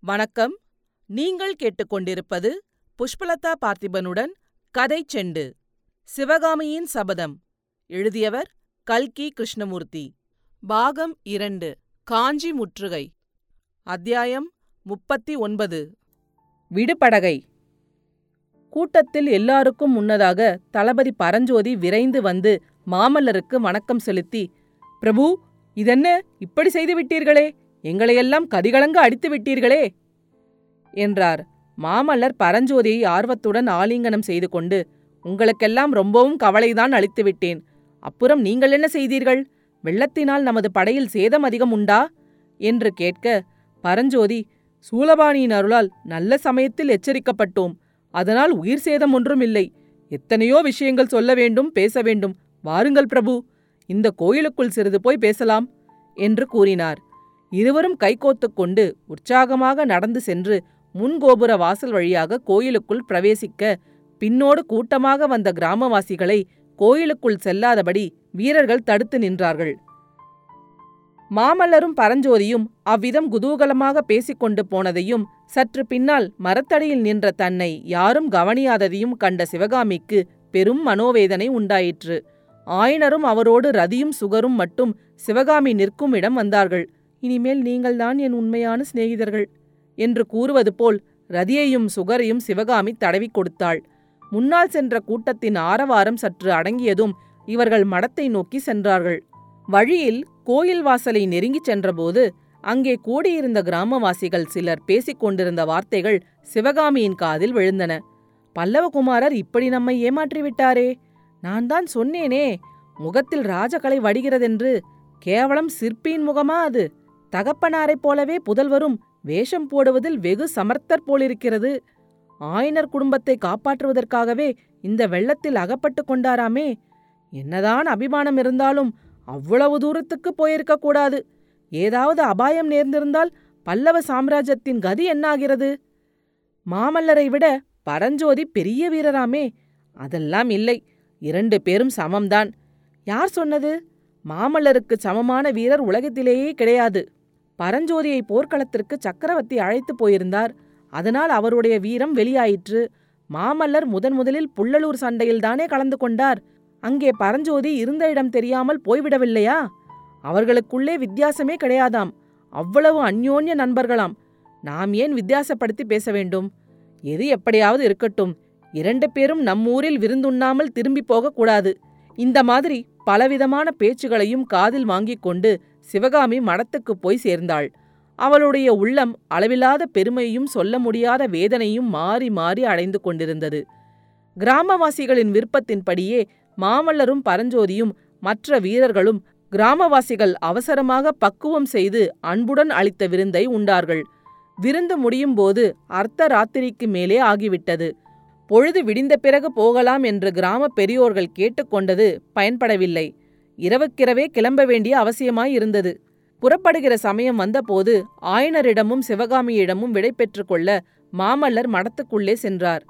வணக்கம். நீங்கள் கேட்டுக்கொண்டிருப்பது புஷ்பலதா பார்த்திபனுடன் கதை செண்டு. சிவகாமியின் சபதம். எழுதியவர் கல்கி கிருஷ்ணமூர்த்தி. பாகம் இரண்டு. காஞ்சி முற்றுகை. அத்தியாயம் முப்பத்தி ஒன்பது விடுபடகை. கூட்டத்தில் எல்லாருக்கும் முன்னதாக தளபதி பரஞ்சோதி விரைந்து வந்து மாமல்லருக்கு வணக்கம் செலுத்தி பிரபு இதென்ன இப்படி செய்து விட்டீர்களே? எங்களையெல்லாம் கதிகலங்க அடித்து விட்டீர்களே! என்றார். மாமல்லர் பரஞ்சோதியை ஆர்வத்துடன் ஆலிங்கனம் செய்து கொண்டு உங்களுக்கெல்லாம் ரொம்பவும் கவலைதான் அளித்து விட்டேன். அப்புறம் நீங்கள் என்ன செய்தீர்கள்? வெள்ளத்தினால் நமது படையில் சேதம் அதிகம் உண்டா? என்று கேட்க பரஞ்சோதி சூலபாணியின் அருளால் நல்ல சமயத்தில் எச்சரிக்கப்பட்டோம். அதனால் உயிர் சேதம் ஒன்றும் இல்லை எத்தனையோ விஷயங்கள் சொல்ல வேண்டும் பேச வேண்டும். வாருங்கள் பிரபு இந்த கோயிலுக்குள் சிறிது போய் பேசலாம் என்று கூறினார். இருவரும் கைகோத்து கொண்டு உற்சாகமாக நடந்து சென்று முன்கோபுர வாசல் வழியாக கோயிலுக்குள் பிரவேசிக்க பின்னோடு கூட்டமாக வந்த கிராமவாசிகளை கோயிலுக்குள் செல்லாதபடி வீரர்கள் தடுத்து நின்றார்கள். மாமல்லரும் பரஞ்சோதியும் அவ்விதம் குதூகலமாக பேசிக்கொண்டு போனதையும் சற்று பின்னால் மரத்தடியில் நின்ற தன்னை யாரும் கவனியாததையும் கண்ட சிவகாமிக்கு பெரும் மனோவேதனை உண்டாயிற்று. ஆயனரும் அவரோடு ரதியும் சுகரும் மட்டும் சிவகாமி நிற்கும் இடம் வந்தார்கள். இனிமேல் நீங்கள்தான் என் உண்மையான சிநேகிதர்கள் என்று கூறுவது போல் ரதியையும் சுகரையும் சிவகாமி தடவிக் கொடுத்தாள். முன்னால் சென்ற கூட்டத்தின் ஆரவாரம் சற்று அடங்கியதும் இவர்கள் மடத்தை நோக்கி சென்றார்கள். வழியில் கோயில் வாசலை நெருங்கிச் சென்றபோது அங்கே கூடியிருந்த கிராமவாசிகள் சிலர் பேசிக் கொண்டிருந்த வார்த்தைகள் சிவகாமியின் காதில் விழுந்தன. பல்லவகுமாரர் இப்படி நம்மை ஏமாற்றிவிட்டாரே நான் தான் சொன்னேனே முகத்தில் ராஜகலை வடிகிறதென்று. கேவலம் சிற்பியின் முகமா அது? தகப்பனாரைப் போலவே புதல்வரும் வேஷம் போடுவதில் வெகு சமர்த்தர் போலிருக்கிறது. ஆயனர் குடும்பத்தை காப்பாற்றுவதற்காகவே இந்த வெள்ளத்தில் அகப்பட்டு கொண்டாராமே. என்னதான் அபிமானம் இருந்தாலும் அவ்வளவு தூரத்துக்கு போயிருக்க கூடாது. ஏதாவது அபாயம் நேர்ந்திருந்தால் பல்லவ சாம்ராஜ்யத்தின் கதி என்னாகிறது? மாமல்லரை விட பரஞ்சோதி பெரிய வீரராமே. அதெல்லாம் இல்லை. இரண்டு பேரும் சமம்தான். யார் சொன்னது? மாமல்லருக்கு சமமான வீரர் உலகத்திலேயே கிடையாது. பரஞ்சோதியை போர்க்களத்திற்கு சக்கரவர்த்தி அழைத்து போயிருந்தார். அதனால் அவருடைய வீரம் வெளியாயிற்று. மாமல்லர் முதன் முதலில் புள்ளலூர் சண்டையில்தானே கலந்து கொண்டார். அங்கே பரஞ்சோதி இருந்த இடம் தெரியாமல் போய்விடவில்லையா? அவர்களுக்குள்ளே வித்தியாசமே கிடையாதாம். அவ்வளவு அந்யோன்ய நண்பர்களாம். நாம் ஏன் வித்தியாசப்படுத்தி பேச வேண்டும்? எது எப்படியாவது இருக்கட்டும். இரண்டு பேரும் நம்மூரில் விருந்துண்ணாமல் திரும்பி போகக்கூடாது. இந்த மாதிரி பலவிதமான பேச்சுகளையும் காதில் வாங்கிக் கொண்டு சிவகாமி மடத்துக்கு போய் சேர்ந்தாள். அவளுடைய உள்ளம் அளவில்லாத பெருமையும் சொல்ல முடியாத வேதனையும் மாறி மாறி அடைந்து கொண்டிருந்தது. கிராமவாசிகளின் விருப்பத்தின்படியே மாமல்லரும் பரஞ்சோதியும் மற்ற வீரர்களும் கிராமவாசிகள் அவசரமாக பக்குவம் செய்து அன்புடன் அளித்த விருந்தை உண்டார்கள். விருந்து முடியும் போது அர்த்த ராத்திரிக்கு மேலே ஆகிவிட்டது. பொழுது விடிந்த பிறகு போகலாம் என்று கிராம பெரியோர்கள் கேட்டுக்கொண்டது பயன்படவில்லை. இரவுக்கிரவே கிளம்ப வேண்டிய அவசியமாயிருந்தது. புறப்படுகிற சமயம் வந்தபோது ஆயனரிடமும் சிவகாமியிடமும் விடை கொள்ள மாமல்லர் மடத்துக்குள்ளே சென்றார்.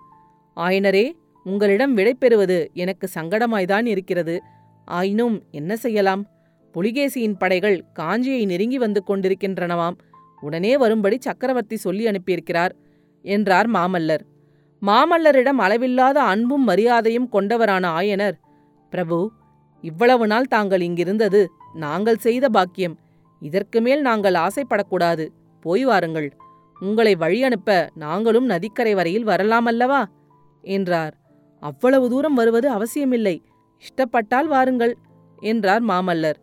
ஆயனரே உங்களிடம் விடை பெறுவது எனக்கு சங்கடமாய்தான் இருக்கிறது. ஆயினும் என்ன செய்யலாம்? புலிகேசியின் படைகள் காஞ்சியை நெருங்கி வந்து கொண்டிருக்கின்றனவாம். உடனே வரும்படி சக்கரவர்த்தி சொல்லி அனுப்பியிருக்கிறார் என்றார் மாமல்லர். மாமல்லரிடம் அளவில்லாத அன்பும் மரியாதையும் கொண்டவரான ஆயனர் பிரபு இவ்வளவு நாள் தாங்கள் இங்கிருந்தது நாங்கள் செய்த பாக்கியம். இதற்கு மேல் நாங்கள் ஆசைப்படக்கூடாது. போய் வாருங்கள். உங்களை வழி அனுப்ப நாங்களும் நதிக்கரை வரையில் வரலாமல்லவா? என்றார். அவ்வளவு தூரம் வருவது அவசியமில்லை. இஷ்டப்பட்டால் வாருங்கள் என்றார் மாமல்லர்.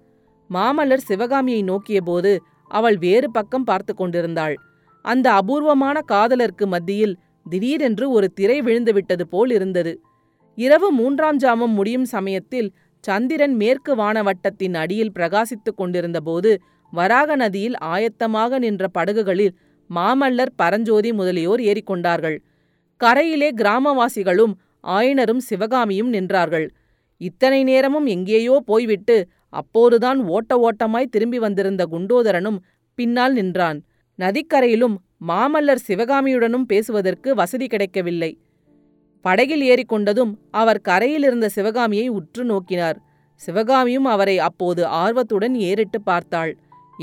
மாமல்லர் சிவகாமியை நோக்கியபோது அவள் வேறு பக்கம் பார்த்து கொண்டிருந்தாள். அந்த அபூர்வமான காதலருக்கு மத்தியில் திடீரென்று ஒரு திரை விழுந்துவிட்டது போல் இருந்தது. இரவு மூன்றாம் ஜாமம் முடியும் சமயத்தில் சந்திரன் மேற்கு வானவட்டத்தின் அடியில் பிரகாசித்துக் கொண்டிருந்தபோது வராக நதியில் ஆயத்தமாக நின்ற படகுகளில் மாமல்லர் பரஞ்சோதி முதலியோர் ஏறிக்கொண்டார்கள். கரையிலே கிராமவாசிகளும் ஆயனரும் சிவகாமியும் நின்றார்கள். இத்தனை நேரமும் எங்கேயோ போய்விட்டு அப்போதுதான் ஓட்ட ஓட்டமாய் திரும்பி வந்திருந்த குண்டோதரனும் பின்னால் நின்றான். நதிக்கரையிலும் மாமல்லர் சிவகாமியுடனும் பேசுவதற்கு வசதி கிடைக்கவில்லை. படகில் ஏறிக்கொண்டதும் அவர் கரையிலிருந்த சிவகாமியை உற்று நோக்கினார். சிவகாமியும் அவரை அப்போது ஆர்வத்துடன் ஏறிட்டு பார்த்தாள்.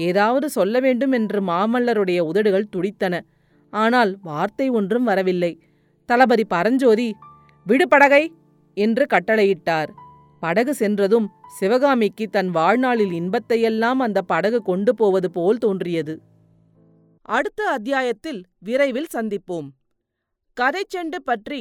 ஏதாவது சொல்ல வேண்டும் என்று மாமல்லருடைய உதடுகள் துடித்தன. ஆனால் வார்த்தை ஒன்றும் வரவில்லை. தளபதி பரஞ்சோதி விடு படகை! என்று கட்டளையிட்டார். படகு சென்றதும் சிவகாமிக்கு தன் வாழ்நாளில் இன்பத்தையெல்லாம் அந்த படகு கொண்டு போவது போல் தோன்றியது. அடுத்த அத்தியாயத்தில் விரைவில் சந்திப்போம். கதைச்செண்டு பற்றி